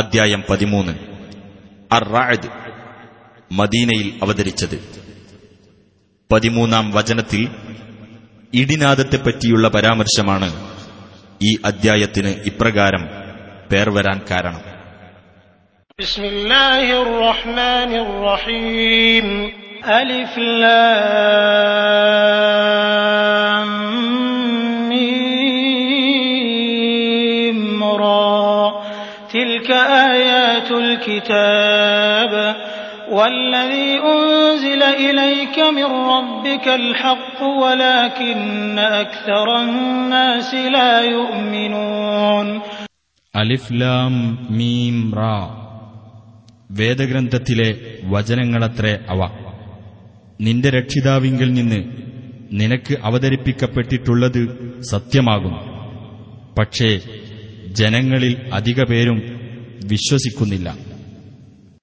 അധ്യായം പതിമൂന്ന്. അറായത് മദീനയിൽ അവതരിച്ചത്. പതിമൂന്നാം വചനത്തിൽ ഇടിനാദത്തെപ്പറ്റിയുള്ള പരാമർശമാണ് ഈ അദ്ധ്യായത്തിന് ഇപ്രകാരം പേർ വരാൻ കാരണം. അലിഫ് الكتاب والذي أنزل إليك من ربك الحق ولكن أكثر الناس لا يؤمنون അലിഫ് ലാം മീം റാ വേദഗ്രന്ഥത്തിലെ വചനങ്ങളത്രേ അവ നിന്റെ രക്ഷിതാവിങ്കിൽ നിന്ന് നിനക്ക് അവതരിപ്പിക്കപ്പെട്ടിട്ടുള്ളത് സത്യമാകുന്നു പക്ഷേ ജനങ്ങളിൽ അധിക പേരും വിശ്വസിക്കുന്നില്ല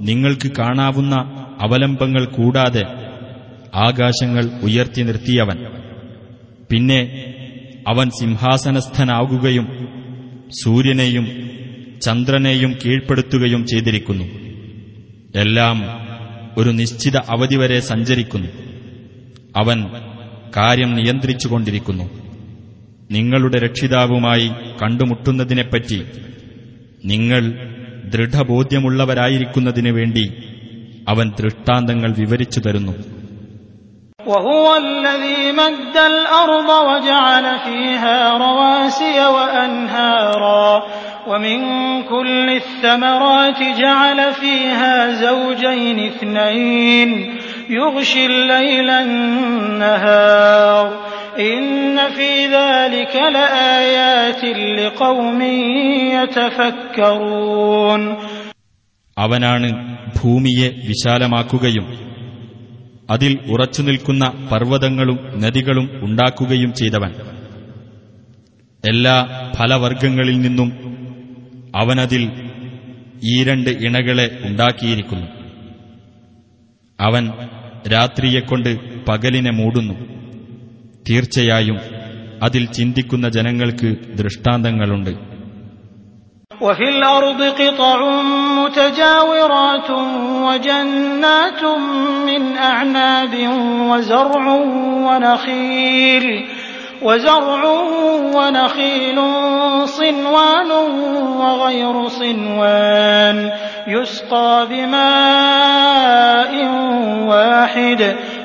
നിങ്ങൾക്ക് കാണാവുന്ന അവലംബങ്ങൾ കൂടാതെ ആകാശങ്ങൾ ഉയർത്തി നിർത്തിയവൻ. പിന്നെ അവൻ സിംഹാസനസ്ഥനാകുകയും സൂര്യനെയും ചന്ദ്രനെയും കീഴ്പ്പെടുത്തുകയും ചെയ്തിരിക്കുന്നു. എല്ലാം ഒരു നിശ്ചിത അവധി വരെ സഞ്ചരിക്കുന്നു. അവൻ കാര്യം നിയന്ത്രിച്ചുകൊണ്ടിരിക്കുന്നു. നിങ്ങളുടെ രക്ഷിതാവുമായി കണ്ടുമുട്ടുന്നതിനെപ്പറ്റി നിങ്ങൾ ദൃഢബോധ്യമുള്ളവരായിരിക്കുന്നതിനു വേണ്ടി അവൻ ദൃഷ്ടാന്തങ്ങൾ വിവരിച്ചു തരുന്നു وهو الذي مد الأرض وجعل فيها رواسي وأنهارا ومن كل الثمرات جعل فيها زوجين اثنين يغشي الليل النهار إن في ذلك لآيات لقوم يتفكرون അവനാണ് ഭൂമിയെ വിശാലമാക്കുകയും അതിൽ ഉറച്ചുനിൽക്കുന്ന പർവ്വതങ്ങളും നദികളും ഉണ്ടാക്കുകയും ചെയ്തവൻ എല്ലാ ഫലവർഗങ്ങളിൽ നിന്നും അവനതിൽ ഈ രണ്ട് ഇണകളെ ഉണ്ടാക്കിയിരിക്കുന്നു അവൻ രാത്രിയെക്കൊണ്ട് പകലിനെ മൂടുന്നു തീർച്ചയായും അതിൽ ചിന്തിക്കുന്ന ജനങ്ങൾക്ക് ദൃഷ്ടാന്തങ്ങളുണ്ട് وفي الأرض قطع متجاورات وجنات من أعناب وزرع ونخيل وزرع ونخيل صنوان وغير صنوان يسقى بماء واحد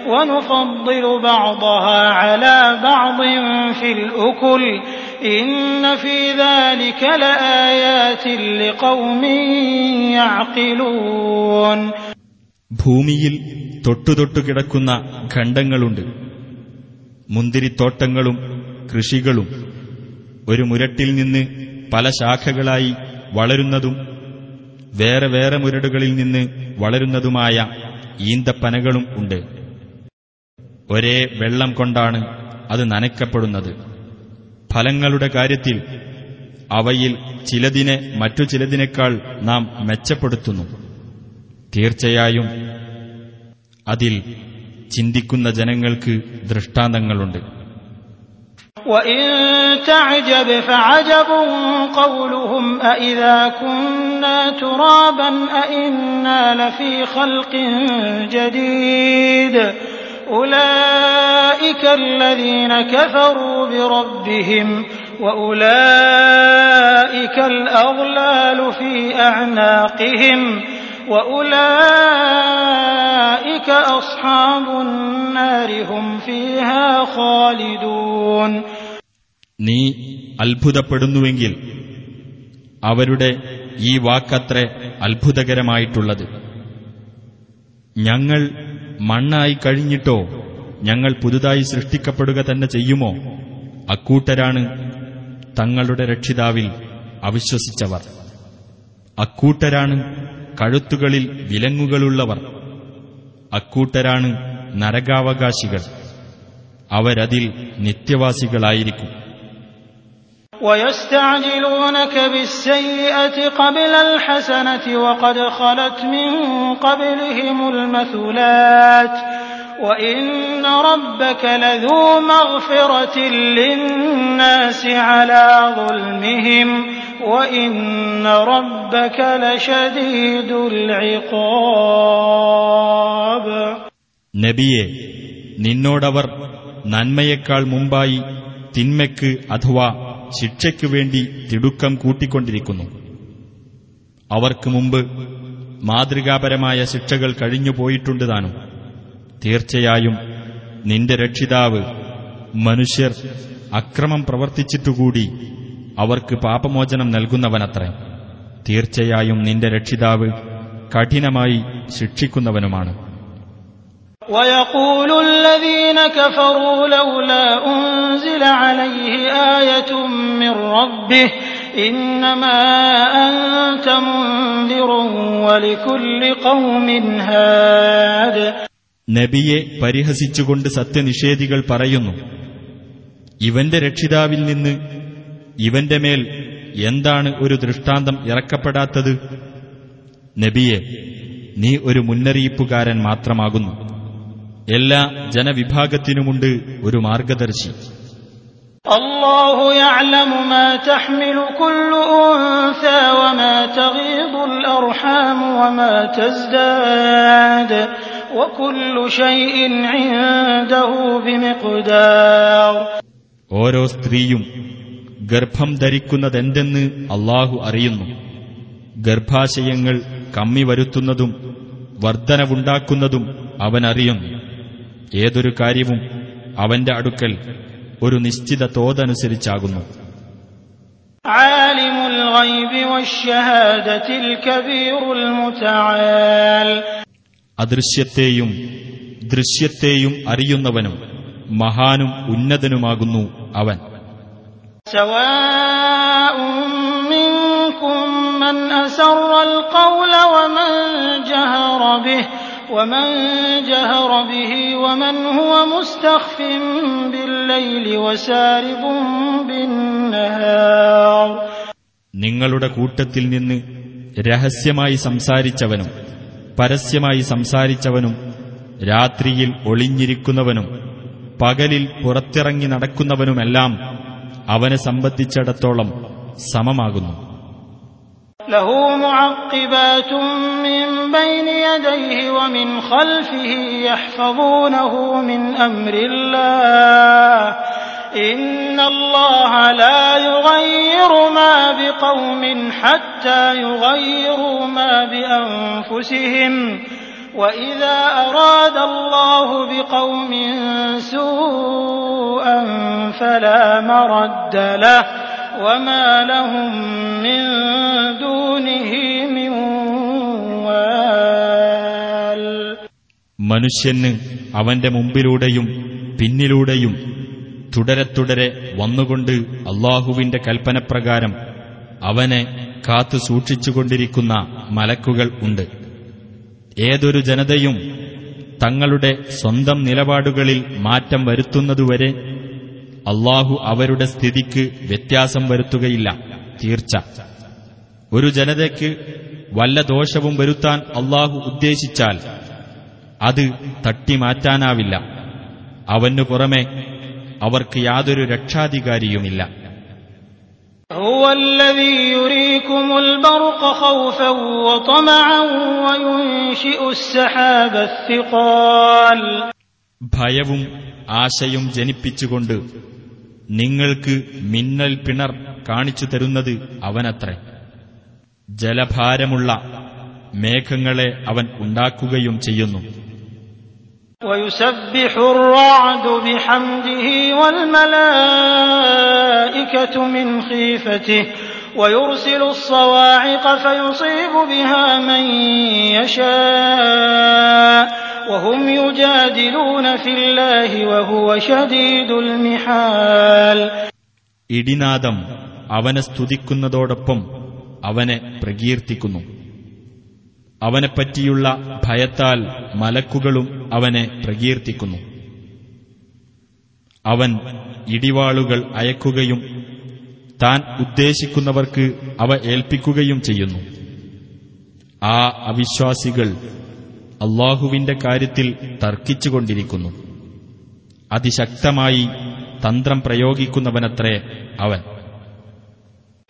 ونفضل بعضها على بعض في الأكل إن في ذلك لآيات لقوم يعقلون ഭൂമിയിൽ തൊട്ടുതൊട്ടു കിടക്കുന്ന ഖണ്ഡങ്ങളുണ്ട് മുന്തിരിത്തോട്ടങ്ങളും കൃഷികളും ഒരു മുരട്ടിൽ നിന്ന് പല ശാഖകളായി വളരുന്നതും വേറെ വേറെ മുരടുകളിൽ നിന്ന് വളരുന്നതുമായ ഈന്തപ്പനകളും ഉണ്ട് ഒരേ വെള്ളം കൊണ്ടാണ് അത് നനയ്ക്കപ്പെടുന്നത്. ഫലങ്ങളുടെ കാര്യത്തിൽ അവയിൽ ചിലതിനെ മറ്റു ചിലതിനേക്കാൾ നാം മെച്ചപ്പെടുത്തുന്നു. തീർച്ചയായും അതിൽ ചിന്തിക്കുന്ന ജനങ്ങൾക്ക് ദൃഷ്ടാന്തങ്ങളുണ്ട്. وإن تعجب فعجب قولهم أإذا كنا ترابا أإنا لفي خلق جديد أولئك الذين كفروا بربهم وأولئك الأغلال في أعناقهم وأولئك أصحاب النار هم فيها خالدون നീ അത്ഭുതപ്പെടുന്നുവെങ്കിൽ അവരുടെ ഈ വാക്കത്രേ അത്ഭുതകരമായിട്ടുള്ളത് ഞങ്ങൾ മണ്ണായി കഴിഞ്ഞിട്ടോ? ഞങ്ങൾ പുതുതായി സൃഷ്ടിക്കപ്പെടുക തന്നെ ചെയ്യുമോ? അക്കൂട്ടരാണ് തങ്ങളുടെ രക്ഷിതാവിൽ അവിശ്വസിച്ചവർ. അക്കൂട്ടരാണ് കഴുത്തുകളിൽ വിലങ്ങുകളുള്ളവർ. അക്കൂട്ടരാണ് നരകാവകാശികൾ. അവരതിൽ നിത്യവാസികളായിരിക്കും. ويستعجلونك بالسيئة قبل الحسنة وقد خلت من قبلهم المثلات وإن ربك لذو مغفرة للناس على ظلمهم وإن ربك لشديد العقاب നബിയെ നിന്നോടവർ നന്മയേക്കാൾ മുമ്പായി തിന്മയ്ക്ക് അഥവാ ശിക്ഷയ്ക്കു വേണ്ടി തിടുക്കം കൂട്ടിക്കൊണ്ടിരിക്കുന്നു. അവർക്ക് മുമ്പ് മാതൃകാപരമായ ശിക്ഷകൾ കഴിഞ്ഞുപോയിട്ടുണ്ട് താനും. തീർച്ചയായും നിന്റെ രക്ഷിതാവ് മനുഷ്യർ അക്രമം പ്രവർത്തിച്ചിട്ടുകൂടി അവർക്ക് പാപമോചനം നൽകുന്നവനത്രേ. തീർച്ചയായും നിന്റെ രക്ഷിതാവ് കഠിനമായി ശിക്ഷിക്കുന്നവനുമാണ്. ويقول الذين كفروا لولا أنزل عليه آية من ربه إنما أنت منذر ولكل قوم هاد നബിയെ പരിഹസിച്ചുകൊണ്ട് സത്യനിഷേധികൾ പറയുന്നു ഇവന്റെ രക്ഷിതാവിൽ നിന്ന് ഇവന്റെ മേൽ എന്താണ് ഒരു ദൃഷ്ടാന്തം ഇറക്കപ്പെടാത്തത് നബിയെ നീ ഒരു മുന്നറിയിപ്പുകാരൻ മാത്രമാകുന്നു എല്ലാ ജനവിഭാഗത്തിനുമുണ്ട് ഒരു മാർഗദർശി الله يعلم ما تحمل كل أنثى وما تغيض الأرحام وما تزداد وكل شيء عنده بمقدار ഓരോ സ്ത്രീയും ഗർഭം ധരിക്കുന്നതെന്തെന്ന് അള്ളാഹു അറിയുന്നു ഗർഭാശയങ്ങൾ കമ്മി വരുത്തുന്നതും വർധനവുണ്ടാക്കുന്നതും അവൻ അറിയുന്നു ഏതൊരു കാര്യവും അവന്റെ അടുക്കൽ ഒരു നിശ്ചിത തോതനുസരിച്ചാകുന്നു عالم الغيب والشهادة الكبير المتعال അദൃശ്യത്തെയും ദൃശ്യത്തെയും അറിയുന്നവനും മഹാനും ഉന്നതനുമാകുന്നു അവൻ سواء منكم من أسر القول ومن جهر به ومن جهر به ومن هو مستخف بالليل وسارب بالنهار നിങ്ങളുടെ കൂട്ടത്തിൽ നിന്ന് രഹസ്യമായി സംസാരിച്ചവനും പരസ്യമായി സംസാരിച്ചവനും രാത്രിയിൽ ഒളിഞ്ഞിരിക്കുന്നവനും പകലിൽ പുറത്തിറങ്ങി നടക്കുന്നവനുമെല്ലാം അവനെ സംബന്ധിച്ചിടത്തോളം സമമാകുന്നു له معقبات من بين يديه ومن خلفه يحفظونه من أمر الله. إن الله لا يغير ما بقوم حتى يغيروا ما بأنفسهم. وإذا أراد الله بقوم سوءا فلا مرد له. وما لهم من دونه من وال മനുഷ്യന് അവന്റെ മുമ്പിലൂടെയും പിന്നിലൂടെയും തുടരെ തുടരെ വന്നുകൊണ്ട് അള്ളാഹുവിന്റെ കൽപ്പനപ്രകാരം അവനെ കാത്തു സൂക്ഷിച്ചുകൊണ്ടിരിക്കുന്ന മലക്കുകൾ ഉണ്ട് ഏതൊരു ജനതയും തങ്ങളുടെ സ്വന്തം നിലപാടുകളിൽ മാറ്റം വരുത്തുന്നതുവരെ അള്ളാഹു അവരുടെ സ്ഥിതിക്ക് വ്യത്യാസം വരുത്തുകയില്ല തീർച്ച ഒരു ജനതയ്ക്ക് വല്ല ദോഷവും വരുത്താൻ അള്ളാഹു ഉദ്ദേശിച്ചാൽ അത് തട്ടിമാറ്റാനാവില്ല അവനു പുറമെ അവർക്ക് യാതൊരു രക്ഷാധികാരിയുമില്ല هو الذي يريكم البرق خوفا وطمعا وينشئ السحاب الثقال ഭയവും ആശയും ജനിപ്പിച്ചുകൊണ്ട് നിങ്ങൾക്ക് മിന്നൽ പിണർ കാണിച്ചു തരുന്നത് അവനത്രേ ജലഭാരമുള്ള മേഘങ്ങളെ അവൻ ഉണ്ടാക്കുകയും ചെയ്യുന്നു ويسبح الرعد بحمده والملائكة من خيفته ويرسل الصواعق فيصيب بها من يشاء وهم يجادلون في الله وهو شديد المحال ഇടിനാദം അവനെ സ്തുതിക്കുന്നതോടൊപ്പം അവനെ പ്രകീർത്തിക്കുന്നു അവനെപ്പറ്റിയുള്ള ഭയത്താൽ മലക്കുകളും അവനെ പ്രകീർത്തിക്കുന്നു അവൻ ഇടിവാളുകൾ അയക്കുകയും താൻ ഉദ്ദേശിക്കുന്നവർക്ക് അവ ഏൽപ്പിക്കുകയും ചെയ്യുന്നു ആ അവിശ്വാസികൾ അള്ളാഹുവിന്റെ കാര്യത്തിൽ തർക്കിച്ചുകൊണ്ടിരിക്കുന്നു അതിശക്തമായി തന്ത്രം പ്രയോഗിക്കുന്നവനത്രേ അവൻ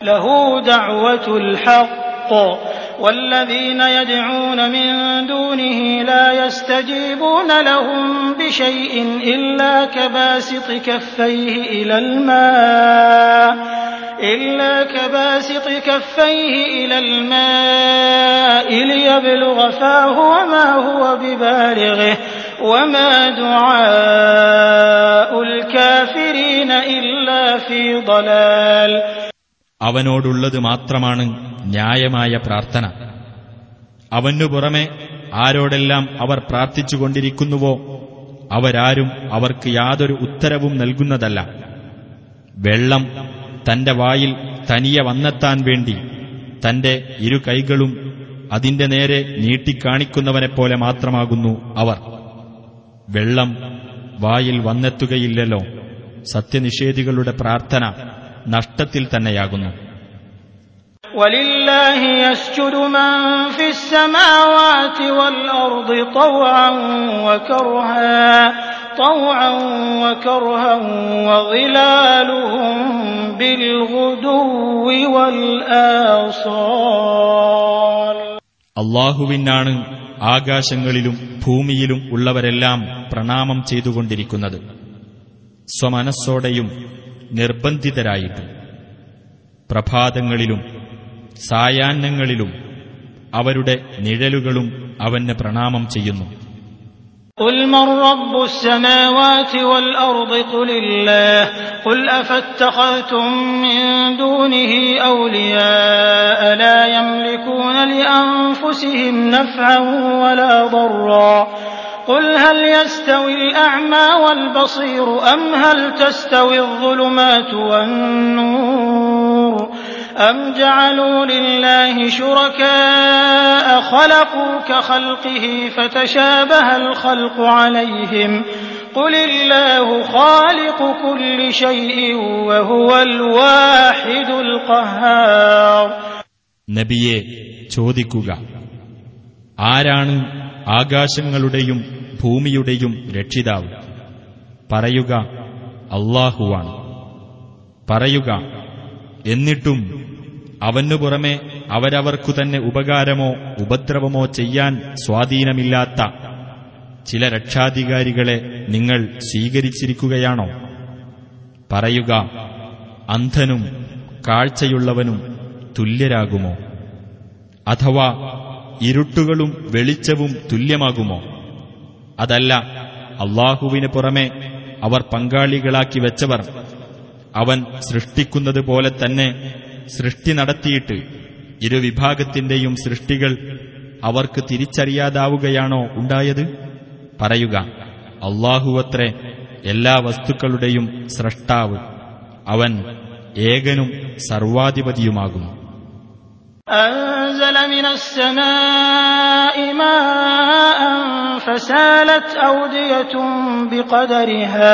له دعوة الحق والذين يدعون من دونه لا يستجيبون لهم بشيء إلا كباسط كفيه إلى الماء إلا كباسط كفيه إلى الماء ليبلغ فاه وما هو ببالغه وما دعاء الكافرين إلا في ضلال അവനോടുള്ളത് മാത്രമാണ് ന്യായമായ പ്രാർത്ഥന അവനു പുറമെ ആരോടെല്ലാം അവർ പ്രാർത്ഥിച്ചുകൊണ്ടിരിക്കുന്നുവോ അവരാരും അവർക്ക് യാതൊരു ഉത്തരവും നൽകുന്നതല്ല വെള്ളം തന്റെ വായിൽ തനിയെ വന്നെത്താൻ വേണ്ടി തന്റെ ഇരു കൈകളും അതിന്റെ നേരെ നീട്ടിക്കാണിക്കുന്നവനെപ്പോലെ മാത്രമാകുന്നു അവർ. വെള്ളം വായിൽ വന്നെത്തുകയില്ലല്ലോ. സത്യനിഷേധികളുടെ പ്രാർത്ഥന നഷ്ടത്തിൽ തന്നെയാകുന്നു. ولله يسجد من في السماوات والأرض طوعا وكرها طوعا وكرها وظلالهم بالغدو والآصال അള്ളാഹുവിനാണ് ആകാശങ്ങളിലും ഭൂമിയിലും ഉള്ളവരെല്ലാം പ്രണാമം ചെയ്തുകൊണ്ടിരിക്കുന്നത് സ്വമനസ്സോടെയും നിർബന്ധിതരായിട്ടും പ്രഭാതങ്ങളിലും സായാഹ്നങ്ങളിലും അവരുടെ നിഴലുകളും അവന് പ്രണാമം ചെയ്യുന്നു قل من رب السماوات والأرض قل الله قل أفاتخذتم من دونه أولياء لا يملكون لأنفسهم نفعا ولا ضرا قل هل يستوي الأعمى والبصير أم هل تستوي الظلمات والنور أم جعلوا لله شركاء خلقوا كخلقه فتشابه الخلق عليهم قل الله خالق كل شيء وهو الواحد القهار നബിയെ ചോദിക്കുക ആരാണ് ആകാശങ്ങളുടെയും ഭൂമിയുടെയും രക്ഷിതാവ് പറയുക അള്ളാഹുവാണ് പറയുക എന്നിട്ടും അവനു പുറമെ അവരവർക്കു തന്നെ ഉപകാരമോ ഉപദ്രവമോ ചെയ്യാൻ സ്വാധീനമില്ലാത്ത ചില രക്ഷാധികാരികളെ നിങ്ങൾ സ്വീകരിച്ചിരിക്കുകയാണോ? പറയുക അന്ധനും കാഴ്ചയുള്ളവനും തുല്യരാകുമോ? അഥവാ ഇരുട്ടുകളും വെളിച്ചവും തുല്യമാകുമോ? അതല്ല അള്ളാഹുവിന് പുറമെ അവർ പങ്കാളികളാക്കി വെച്ചവർ അവൻ സൃഷ്ടിക്കുന്നത് പോലെ തന്നെ സൃഷ്ടി നടത്തിയിട്ട് ഇരുവിഭാഗത്തിന്റെയും സൃഷ്ടികൾ അവർക്ക് തിരിച്ചറിയാതാവുകയാണോ ഉണ്ടായത് പറയുക അള്ളാഹുവത്രേ എല്ലാ വസ്തുക്കളുടെയും സ്രഷ്ടാവ് അവൻ ഏകനും സർവാധിപതിയുമാകുന്നു أنزل من السماء ماء فسالت أودية بقدرها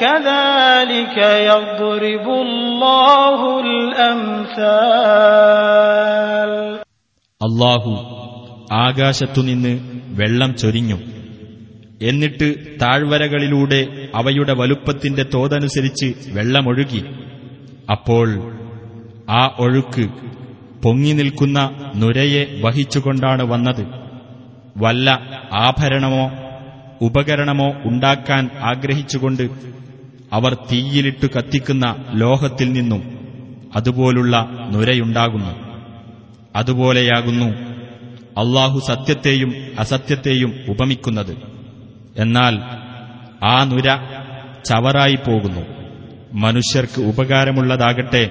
كذلك يضرب الله الأمثال അള്ളാഹു ആകാശത്തുനിന്ന് വെള്ളം ചൊരിഞ്ഞു എന്നിട്ട് താഴ്വരകളിലൂടെ അവയുടെ വലുപ്പത്തിന്റെ തോതനുസരിച്ച് വെള്ളമൊഴുകി അപ്പോൾ ആ ഒഴുക്ക് പൊങ്ങി നിൽക്കുന്ന നുരയെ വഹിച്ചുകൊണ്ടാണ് വന്നത് വല്ല ആഭരണമോ ഉപകരണമോ ഉണ്ടാക്കാൻ ആഗ്രഹിച്ചുകൊണ്ട് അവർ തീയിലിട്ടു കത്തിക്കുന്ന ലോഹത്തിൽ നിന്നും അതുപോലുള്ള നുരയുണ്ടാകുന്നു അതുപോലെയാകുന്നു അള്ളാഹു സത്യത്തെയും അസത്യത്തെയും ഉപമിക്കുന്നത് എന്നാൽ ആ നുര ചവറായി പോകുന്നു മനുഷ്യർക്ക് ഉപകാരമുള്ളതാകട്ടെ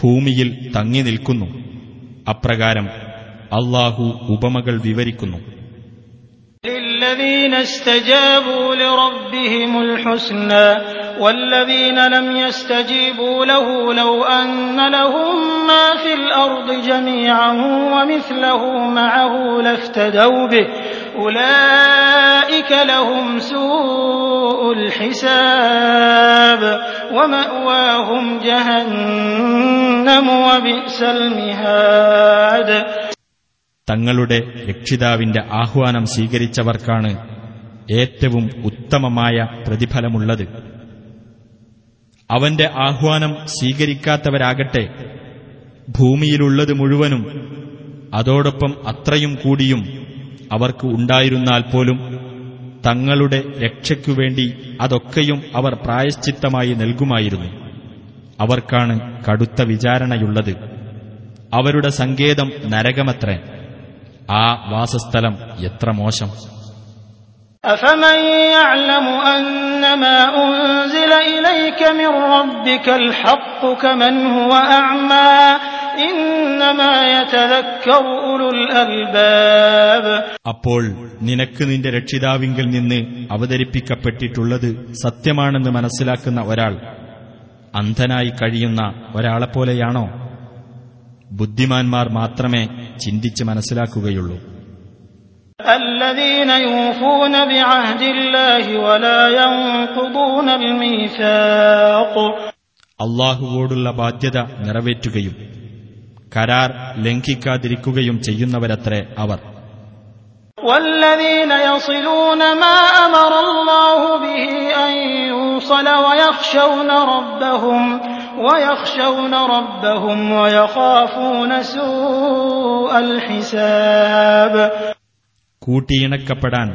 ഭൂമിയിൽ തങ്ങി നിൽക്കുന്നു അപ്രകാരം അള്ളാഹു ഉപമകൾ വിവരിക്കുന്നു للذين استجابوا لربهم الحسنى والذين لم يستجيبوا له لو أن لهم ما في الأرض جميعا ومثله معه لافتدوا به أولئك لهم سوء الحساب ومأواهم جهنم وبئس المهاد തങ്ങളുടെ രക്ഷിതാവിന്റെ ആഹ്വാനം സ്വീകരിച്ചവർക്കാണ് ഏറ്റവും ഉത്തമമായ പ്രതിഫലമുള്ളത് അവന്റെ ആഹ്വാനം സ്വീകരിക്കാത്തവരാകട്ടെ ഭൂമിയിലുള്ളത് മുഴുവനും അതോടൊപ്പം അത്രയും കൂടിയും അവർക്ക് ഉണ്ടായിരുന്നാൽ പോലും തങ്ങളുടെ രക്ഷയ്ക്കുവേണ്ടി അതൊക്കെയും അവർ പ്രായശ്ചിത്തമായി നൽകുമായിരുന്നു. അവർക്കാണ് കടുത്ത വിചാരണയുള്ളത്. അവരുടെ സങ്കേതം നരകമത്രേ. ആ വാസസ്ഥലം എത്ര മോശം. أفمن يعلم أنما أنزل إليك من ربك الحق كمن هو أعمى إنما يتذكر أولو الألباب അപ്പോൾ നിനക്ക് നിന്റെ രക്ഷിതാവിങ്കിൽ നിന്ന് അവതരിപ്പിക്കപ്പെട്ടിട്ടുള്ളത് സത്യമാണെന്ന് മനസ്സിലാക്കുന്ന ഒരാൾ അന്ധനായി കഴിയുന്ന ഒരാളെപ്പോലെയാണോ ബുദ്ധിമാന്മാർ മാത്രമേ ചിന്തിച്ച് മനസ്സിലാക്കുകയുള്ളൂ الذين يوفون بعهد الله ولا ينقضون الميثاق അള്ളാഹുവോടുള്ള ബാധ്യത നിറവേറ്റുകയും കരാർ ലംഘിക്കാതിരിക്കുകയും ചെയ്യുന്നവരത്രേ അവർ والذين يصلون ما أمر الله به أن يوصل ويخشون ربهم ويخشون ربهم ويخافون سوء الحساب കൂട്ടിയിണക്കപ്പെടാൻ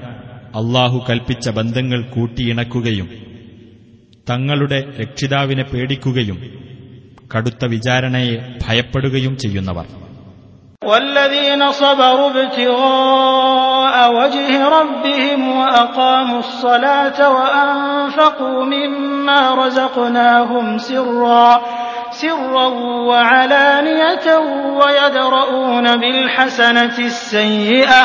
അള്ളാഹു കൽപ്പിച്ച ബന്ധങ്ങൾ കൂട്ടിയിണക്കുകയും തങ്ങളുടെ രക്ഷിതാവിനെ പേടിക്കുകയും കടുത്ത വിചാരണയെ ഭയപ്പെടുകയും ചെയ്യുന്നവർ والذين صبروا ابتغاء وجه ربهم وأقاموا الصلاة وأنفقوا مما رزقناهم سرا سرا وعلانية ويدرؤون بالحسنة السيئة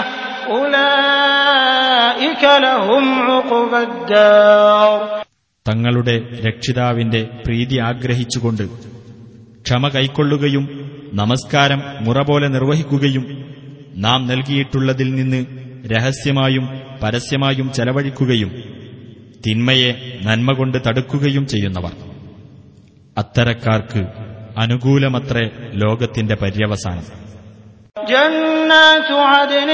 തങ്ങളുടെ രക്ഷിതാവിന്റെ പ്രീതി ആഗ്രഹിച്ചുകൊണ്ട് ക്ഷമ കൈക്കൊള്ളുകയും നമസ്കാരം മുറ പോലെ നിർവഹിക്കുകയും നാം നൽകിയിട്ടുള്ളതിൽ നിന്ന് രഹസ്യമായും പരസ്യമായും ചെലവഴിക്കുകയും തിന്മയെ നന്മ കൊണ്ട് തടുക്കുകയും ചെയ്യുന്നവർ. അത്തരക്കാർക്ക് അനുകൂലമത്രേ ലോകത്തിന്റെ പര്യവസാനം. جنات عدن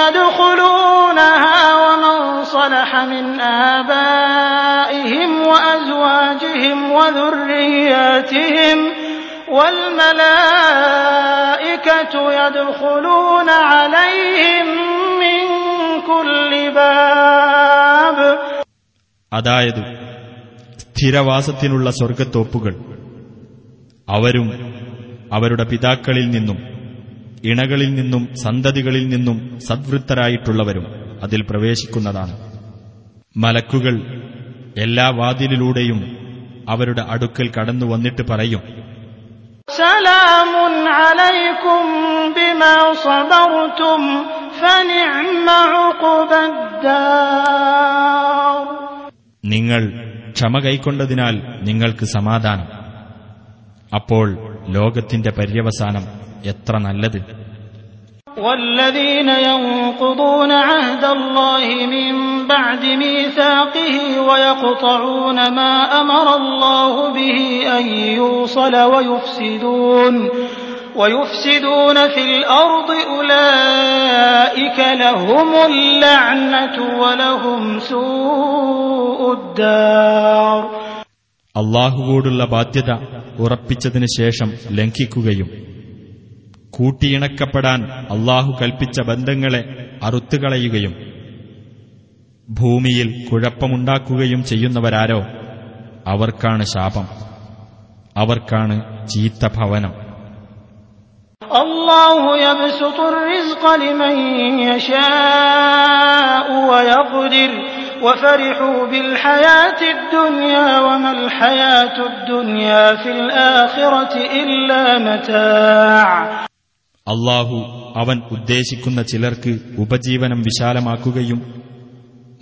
يدخلونها ومن صلح من آبائهم وأزواجهم وذرياتهم والملائكة يدخلون عليهم من كل باب അതായത് സ്ഥിരവാസത്തിനുള്ള സ്വർഗത്തോപ്പുകൾ അവരും അവരുടെ പിതാക്കളിൽ നിന്നും ഇണകളിൽ നിന്നും സന്തതികളിൽ നിന്നും സദ്വൃത്തരായിട്ടുള്ളവരും അതിൽ പ്രവേശിക്കുന്നതാണ്. മലക്കുകൾ എല്ലാ വാതിലിലൂടെയും അവരുടെ അടുക്കൽ കടന്നു വന്നിട്ട് പറയും സലാമുൻ അലൈക്കും ബിമാ നിങ്ങൾ ക്ഷമ കൈക്കൊണ്ടതിനാൽ നിങ്ങൾക്ക് സമാധാനം. അപ്പോൾ ലോകത്തിന്റെ പര്യവസാനം എത്ര നല്ലത് والذين ينقضون عهد الله من بعد ميثاقه ويقطعون ما أمر الله به أن يوصل ويفسدون ويفسدون في الأرض أولئك لهم اللعنة ولهم سوء الدار അള്ളാഹുവോടുള്ള ബാധ്യത ഉറപ്പിച്ചതിനു ശേഷം ലംഘിക്കുകയും കൂട്ടിയിണക്കപ്പെടാൻ അള്ളാഹു കൽപ്പിച്ച ബന്ധങ്ങളെ അറുത്തുകളയുകയും ഭൂമിയിൽ കുഴപ്പമുണ്ടാക്കുകയും ചെയ്യുന്നവരാരോ അവർക്കാണ് ശാപം അവർക്കാണ് ചീത്ത ഭവനം الله والله يبسط الرزق لمن يشاء ويقدر وفرحوا بالحياة الدنيا وما الحياة الدنيا في الآخرة إلا متاع അള്ളാഹു അവൻ ഉദ്ദേശിക്കുന്ന ചിലർക്ക് ഉപജീവനം വിശാലമാക്കുകയും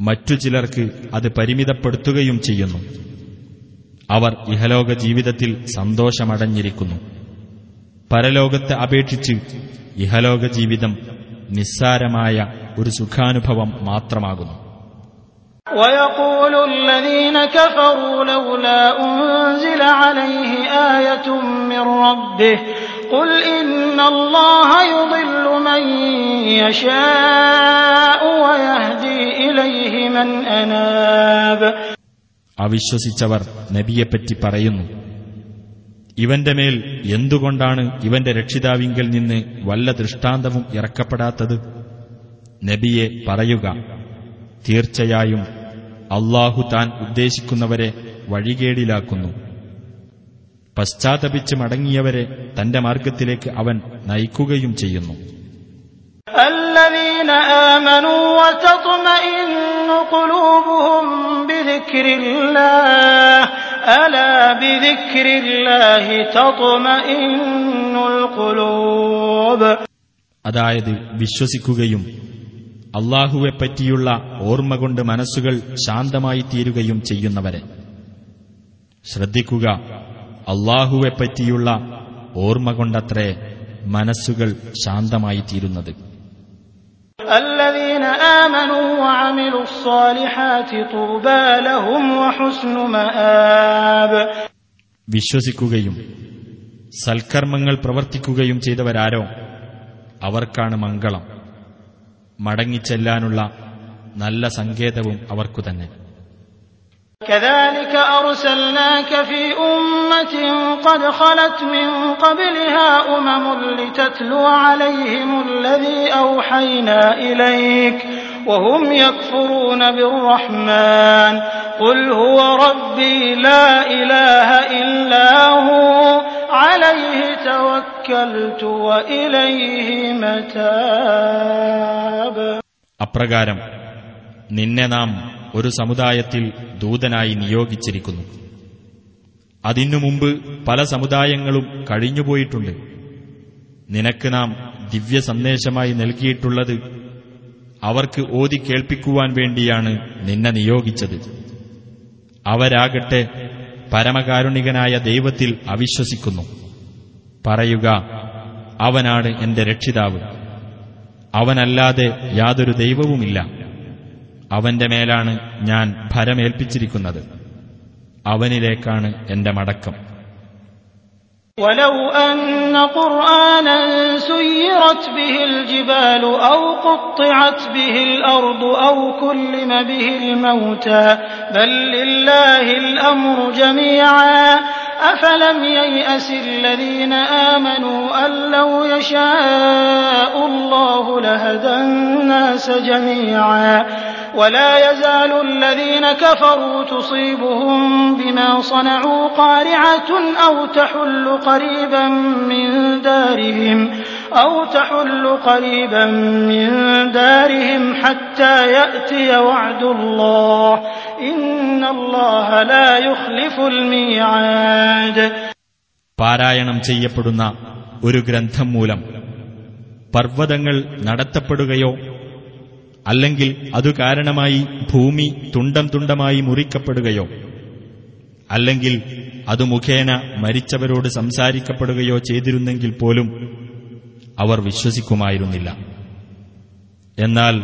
മറ്റു ചിലർക്ക് അത് പരിമിതപ്പെടുത്തുകയും ചെയ്യുന്നു അവർ ഇഹലോക ജീവിതത്തിൽ സന്തോഷമടഞ്ഞിരിക്കുന്നു പരലോകത്തെ അപേക്ഷിച്ച് ഇഹലോക ജീവിതം നിസ്സാരമായ ഒരു സുഖാനുഭവം മാത്രമാകുന്നു ويقول الذين كفروا لولا أنزل عليه آية من ربه قل إن الله يضل من يشاء ويهدي إليه من أناب അവിശ്വസിച്ചവർ നബിയെപ്പറ്റി പറയുന്നു ഇവന്റെ മേൽ എന്തുകൊണ്ടാണ് ഇവന്റെ രക്ഷിതാവിങ്കൽ നിന്ന് വല്ല ദൃഷ്ടാന്തവും ഇറക്കപ്പെടാത്തത് നബിയെ പറയുക തീർച്ചയായും അള്ളാഹു താൻ ഉദ്ദേശിക്കുന്നവരെ വഴികേടിലാക്കുന്നു പശ്ചാത്തപിച്ച് മടങ്ങിയവരെ തന്റെ മാർഗത്തിലേക്ക് അവൻ നയിക്കുകയും ചെയ്യുന്നു. അതായത് വിശ്വസിക്കുകയും അള്ളാഹുവെപ്പറ്റിയുള്ള ഓർമ്മ കൊണ്ട് മനസ്സുകൾ ശാന്തമായി തീരുകയും ചെയ്യുന്നവരെ. ശ്രദ്ധിക്കുക അള്ളാഹുവെപ്പറ്റിയുള്ള ഓർമ്മ കൊണ്ടത്രേ മനസ്സുകൾ ശാന്തമായി തീരുന്നത് വിശ്വസിക്കുകയും സൽക്കർമ്മങ്ങൾ പ്രവർത്തിക്കുകയും ചെയ്തവരാരോ? അവർക്കാണ് മംഗളം. മടങ്ങിച്ചെല്ലാനുള്ള നല്ല സങ്കേതവും അവർക്കു തന്നെ كذلك أرسلناك في أمة قد خلت من قبلها أمم لتتلو عليهم الذي أوحينا إليك وهم يكفرون بالرحمن قل هو ربي لا إله إلا هو عليه توكلت وإليه متاب അപ്രകാരം നിന്നെ നാം ഒരു സമുദായത്തിൽ ദൂതനായി നിയോഗിച്ചിരിക്കുന്നു. അതിനു മുമ്പ് പല സമുദായങ്ങളും കഴിഞ്ഞുപോയിട്ടുണ്ട്. നിനക്ക് നാം ദിവ്യ സന്ദേശമായി നൽകിയിട്ടുള്ളത് അവർക്ക് ഓതി കേൾപ്പിക്കുവാൻ വേണ്ടിയാണ് നിന്നെ നിയോഗിച്ചത്. അവരാകട്ടെ പരമകാരുണികനായ ദൈവത്തിൽ അവിശ്വസിക്കുന്നു. പറയുക അവനാണ് എന്റെ രക്ഷിതാവ്. അവനല്ലാതെ യാതൊരു ദൈവവുമില്ല. അവന്റെ മേലാണ് ഞാൻ ഭരമേൽപ്പിച്ചിരിക്കുന്നത് അവനിലേക്കാണ് എന്റെ മടക്കം ولو أن قرآنا سيرت به الجبال أو قطعت به الأرض أو كلم به الموتى بل لله الأمر جميعا أفلم ييأس الذين آمنوا أن لو يشاء الله لهدى الناس جميعا ولا يزال الذين كفروا تصيبهم بما صنعوا قارعة أو تحل قريبا من دارهم أو تحل قريبا من دارهم حتى يأتي وعد الله പാരായണം ചെയ്യപ്പെടുന്ന ഒരു ഗ്രന്ഥം മൂലം പർവതങ്ങൾ നടത്തപ്പെടുകയോ അല്ലെങ്കിൽ അതു കാരണമായി ഭൂമി തുണ്ടം തുണ്ടമായി മുറിക്കപ്പെടുകയോ അല്ലെങ്കിൽ അതു മുഖേന മരിച്ചവരോട് സംസാരിക്കപ്പെടുകയോ ചെയ്തിരുന്നെങ്കിൽ പോലും അവർ വിശ്വസിക്കുമായിരുന്നില്ല. എന്നാൽ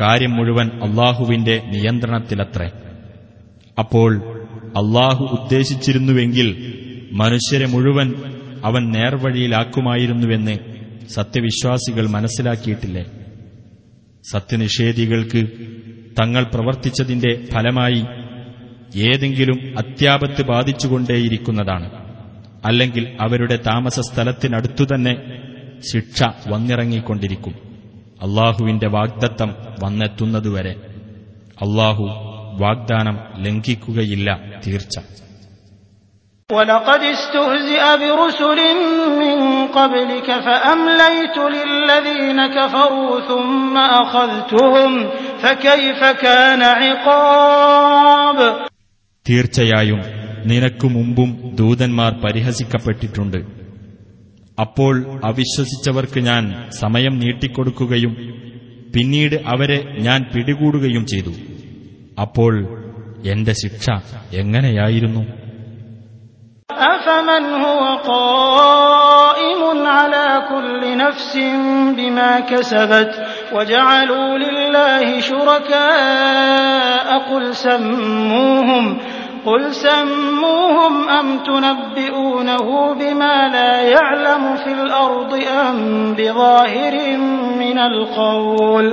കാര്യം മുഴുവൻ അള്ളാഹുവിന്റെ നിയന്ത്രണത്തിലത്രേ. അപ്പോൾ അള്ളാഹു ഉദ്ദേശിച്ചിരുന്നുവെങ്കിൽ മനുഷ്യരെ മുഴുവൻ അവൻ നേർവഴിയിലാക്കുമായിരുന്നുവെന്ന് സത്യവിശ്വാസികൾ മനസ്സിലാക്കിയിട്ടില്ലേ? സത്യനിഷേധികൾക്ക് തങ്ങൾ പ്രവർത്തിച്ചതിന്റെ ഫലമായി ഏതെങ്കിലും അത്യാപത്ത് ബാധിച്ചുകൊണ്ടേയിരിക്കുന്നതാണ്. അല്ലെങ്കിൽ അവരുടെ താമസ സ്ഥലത്തിനടുത്തുതന്നെ ശിക്ഷ വന്നിറങ്ങിക്കൊണ്ടിരിക്കും. അള്ളാഹുവിന്റെ വാഗ്ദത്തം വന്നെത്തുന്നതുവരെ. അള്ളാഹു വാഗ്ദാനം ലംഘിക്കുകയില്ല തീർച്ച ولقد استهزئ برسل من قبلك فأمليت للذين كفروا ثم أخذتهم فكيف كان عقاب തീർച്ചയായും നിനക്കു മുമ്പും ദൂതന്മാർ പരിഹസിക്കപ്പെട്ടിട്ടുണ്ട് അപ്പോൾ അവിശ്വസിച്ചവർക്ക് ഞാൻ സമയം നീട്ടിക്കൊടുക്കുകയും പിന്നീട് അവരെ ഞാൻ പിടികൂടുകയും ചെയ്തു അപ്പോൾ എന്റെ ശിക്ഷ എങ്ങനെയായിരുന്നു أفمن هو قائم على كل نفس بما كسبت وجعلوا لله شركاء قل سموهم قل سموهم أم تنبئونه بما لا يعلم في الأرض أم بظاهر من القول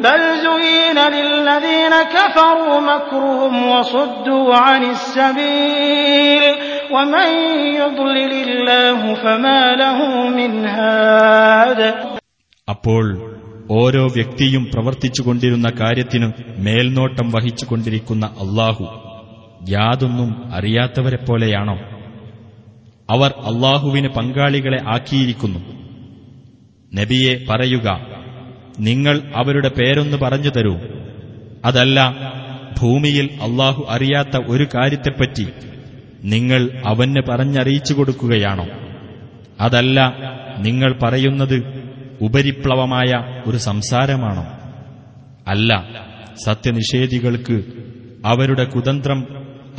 بل زين للذين كفروا مكرهم وصدوا عن السبيل ومن يضلل الله فما له من هاد അപ്പോൾ ഓരോ വ്യക്തിയും പ്രവർത്തിച്ചുകൊണ്ടിരുന്ന കാര്യത്തിനു മേൽനോട്ടം വഹിച്ചുകൊണ്ടിരിക്കുന്ന അള്ളാഹു യാതൊന്നും അറിയാത്തവരെപ്പോലെയാണോ അവർ അള്ളാഹുവിന് പങ്കാളികളെ ആക്കിയിരിക്കുന്നു നബിയെ പറയുക നിങ്ങൾ അവരുടെ പേരൊന്ന് പറഞ്ഞു തരൂ. അതല്ല ഭൂമിയിൽ അള്ളാഹു അറിയാത്ത ഒരു കാര്യത്തെപ്പറ്റി നിങ്ങൾ അവന് പറഞ്ഞറിയിച്ചു കൊടുക്കുകയാണോ? അതല്ല നിങ്ങൾ പറയുന്നത് ഉപരിപ്ലവമായ ഒരു സംസാരമാണോ? അല്ല സത്യനിഷേധികൾക്ക് അവരുടെ കുതന്ത്രം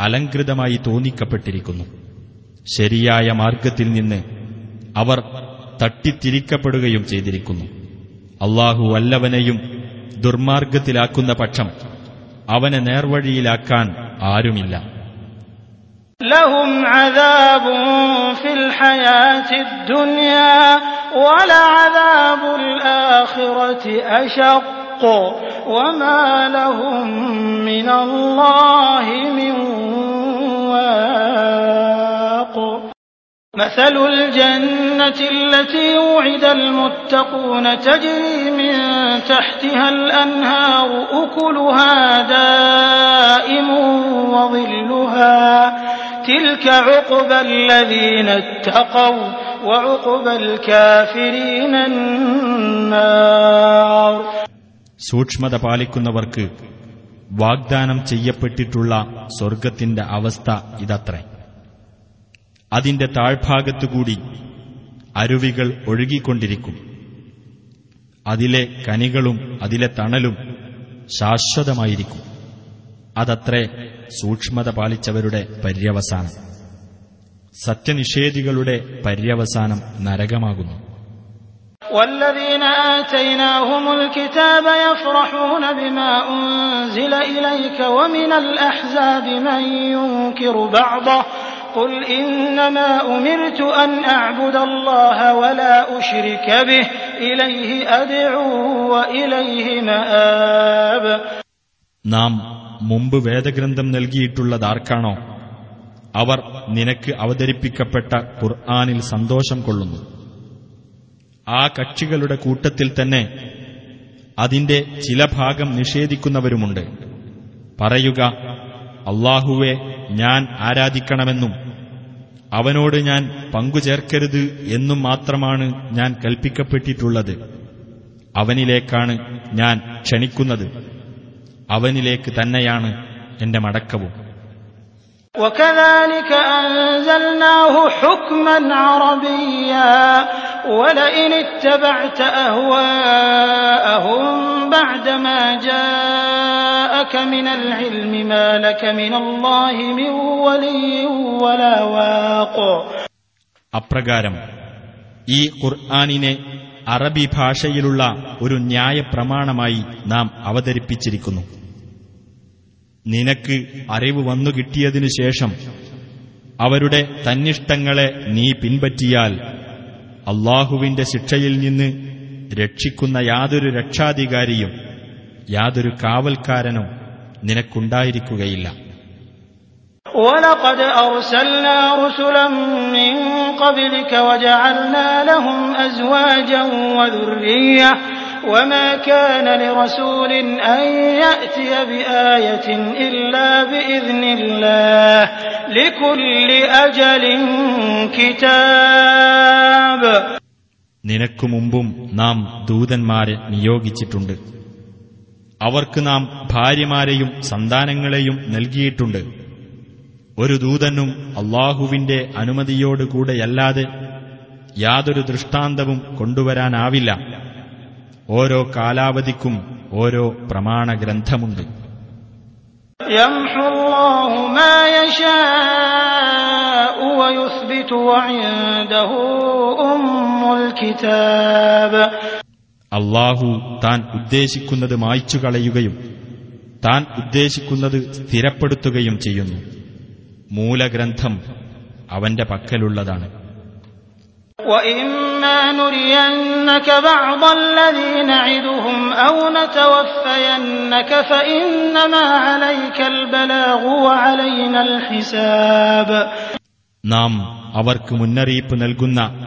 അലങ്കൃതമായി തോന്നിക്കപ്പെട്ടിരിക്കുന്നു. ശരിയായ മാർഗത്തിൽ നിന്ന് അവർ തട്ടിത്തിരിക്കപ്പെടുകയും ചെയ്തിരിക്കുന്നു. അള്ളാഹു വല്ലവനെയും ദുർമാർഗത്തിലാക്കുന്ന പക്ഷം അവനെ നേർവഴിയിലാക്കാൻ ആരുമില്ല. ലഹും വമാ ലഹും മിനല്ലാഹി മിൻ مثل الجنة التي وعد المتقون تجري من تحتها الأنهار أكلها دائم وظلها تلك عقبى الذين اتقوا وعقبى الكافرين النار സൂക്ഷ്മത പാലിക്കുന്നവർക്ക് വാഗ്ദാനം ചെയ്യപ്പെട്ടിട്ടുള്ള സ്വർഗത്തിന്റെ അവസ്ഥ ഇതത്രേ അതിന്റെ താഴ്ഭാഗത്തുകൂടി അരുവികൾ ഒഴുകിക്കൊണ്ടിരിക്കും അതിലെ കനികളും അതിലെ തണലും ശാശ്വതമായിരിക്കും അതത്രേ സൂക്ഷ്മത പാലിച്ചവരുടെ പര്യവസാനം സത്യനിഷേധികളുടെ പര്യവസാനം നരകമാകുന്നു والذين آتيناهم الكتاب يفرحون بما أنزل إليك ومن الأحزاب من ينكر بعضه قل إنما أمرت أن أعبد الله ولا أشرك به إليه أدعو وإليه مآب നാം മുമ്പ് വേദഗ്രന്ഥം നൽകിയിട്ടുള്ളതാർക്കാണോ അവർ നിനക്ക് അവതരിപ്പിക്കപ്പെട്ട ഖുർആാനിൽ സന്തോഷം കൊള്ളുന്നു ആ കക്ഷികളുടെ കൂട്ടത്തിൽ തന്നെ അതിന്റെ ചില ഭാഗം നിഷേധിക്കുന്നവരുമുണ്ട് പറയുക അള്ളാഹുവെ ഞാൻ ആരാധിക്കണമെന്നും അവനോട് ഞാൻ പങ്കുചേർക്കരുത് എന്നും മാത്രമാണ് ഞാൻ കൽപ്പിക്കപ്പെട്ടിട്ടുള്ളത് അവനിലേക്കാണ് ഞാൻ ക്ഷണിക്കുന്നത് അവനിലേക്ക് തന്നെയാണ് എന്റെ മടക്കവും وكذلك أنزلناه حكما عربيا ولئن اتبعت أهواءهم بعدما جاءك من العلم ما لك من الله من ولي ولا واق അപ്രകാരം ഈ ഖുർആാനിനെ അറബി ഭാഷയിലുള്ള ഒരു ന്യായപ്രമാണമായി നാം അവതരിപ്പിച്ചിരിക്കുന്നു നിനക്ക് അറിവ് വന്നു കിട്ടിയതിനു ശേഷം അവരുടെ തന്നിഷ്ടങ്ങളെ നീ പിൻപറ്റിയാൽ അള്ളാഹുവിന്റെ ശിക്ഷയിൽ നിന്ന് രക്ഷിക്കുന്ന യാതൊരു രക്ഷാധികാരിയും യാതൊരു കാവൽക്കാരനും നിനക്കുണ്ടായിരിക്കുകയില്ല ولقد أرسلنا رسلا من قبلك وجعلنا لهم أزواجا وذرية وما كان لرسول أن يأتي بآية إلا بإذن الله لكل أجل كتاب നിനക്കു മുമ്പും നാം ദൂതന്മാരെ നിയോഗിച്ചിട്ടുണ്ട് അവർക്ക് നാം ഭാര്യമാരെയും സന്താനങ്ങളെയും നൽകിയിട്ടുണ്ട്. ഒരു ദൂതനും അള്ളാഹുവിന്റെ അനുമതിയോടുകൂടെയല്ലാതെ യാതൊരു ദൃഷ്ടാന്തവും കൊണ്ടുവരാനാവില്ല. ഓരോ കാലാവധിക്കും ഓരോ പ്രമാണ ഗ്രന്ഥമുണ്ട് ും അള്ളാഹു താൻ ഉദ്ദേശിക്കുന്നത് മായ്ച്ചു കളയുകയും താൻ ഉദ്ദേശിക്കുന്നത് സ്ഥിരപ്പെടുത്തുകയും ചെയ്യുന്നു. മൂലഗ്രന്ഥം അവന്റെ പക്കലുള്ളതാണ്. നാം അവർക്ക് മുന്നറിയിപ്പ് നൽകുന്ന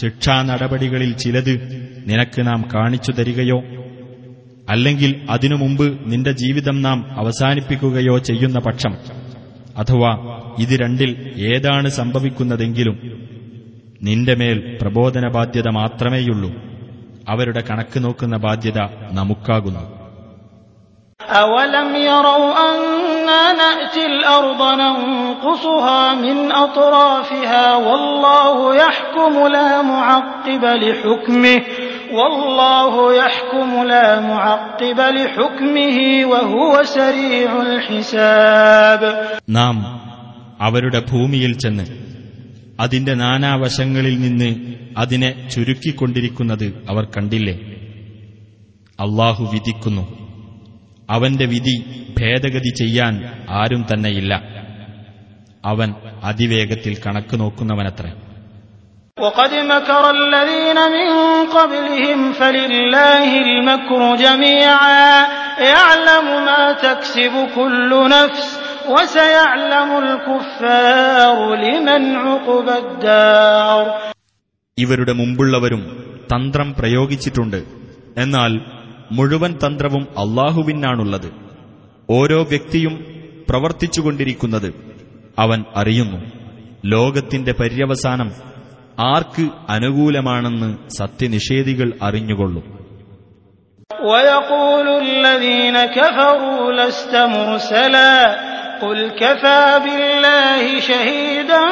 ശിക്ഷാ നടപടികളിൽ ചിലത് നിനക്ക് നാം കാണിച്ചു തരികയോ അല്ലെങ്കിൽ അതിനു മുമ്പ് നിന്റെ ജീവിതം നാം അവസാനിപ്പിക്കുകയോ ചെയ്യുന്ന പക്ഷം അഥവാ ഇത് രണ്ടിൽ ഏതാണ് സംഭവിക്കുന്നതെങ്കിലും നിന്റെ മേൽ പ്രബോധന ബാധ്യത മാത്രമേയുള്ളൂ അവരുടെ കണക്ക് നോക്കുന്ന ബാധ്യത നമുക്കാകുന്നു أولم يروا أنا نأتي الأرض ننقصها من أطرافها والله يحكم لا معقب لحكمه والله يحكم لا معقب لحكمه وهو سريع الحساب നാം അവരുടെ ഭൂമിയിൽ ചെന്ന് അതിന്റെ നാനാവശങ്ങളിൽ നിന്ന് അതിനെ ചുരുക്കിക്കൊണ്ടിരിക്കുന്നത് അവർ കണ്ടില്ലേ അള്ളാഹു വിധിക്കുന്നു അവന്റെ വിധി ഭേദഗതി ചെയ്യാൻ ആരും തന്നെയില്ല അവൻ അതിവേഗത്തിൽ കണക്ക് നോക്കുന്നവനത്രേ وقد مكر الذين من قبلهم فلله المكر جميعا يعلم ما تكسب كل نفس وسيعلم الكفار لمن عقب الدار ഇവരുടെ മുമ്പുള്ളവരും തന്ത്രം പ്രയോഗിച്ചിട്ടുണ്ട് എന്നാൽ മുഴുവൻ തന്ത്രവും അള്ളാഹുവിനാണുള്ളത് ഓരോ വ്യക്തിയും പ്രവർത്തിച്ചുകൊണ്ടിരിക്കുന്നത് അവൻ അറിയുന്നു ലോകത്തിന്റെ പര്യവസാനം ആർക്ക് അനുകൂലമാണെന്ന് സത്യനിഷേധികൾ അറിഞ്ഞുകൊള്ളും ويقول الذين كفروا لست مرسلا قل كفى بالله شهيدا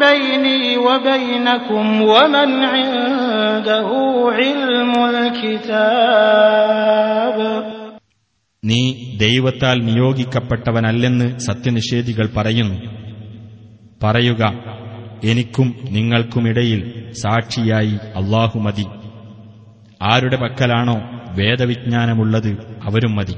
بيني وبينكم ومن عنده علم الكتاب നീ ദൈവത്താൽ നിയോഗിക്കപ്പെട്ടവനല്ലെന്ന് സത്യനിഷേധികൾ പറയുന്നു പറയുക എനിക്കും നിങ്ങൾക്കുമിടയിൽ സാക്ഷിയായി അള്ളാഹു മതി. ആരുടെ പക്കലാണോ വേദവിജ്ഞാനമുള്ളത് അവരും മതി.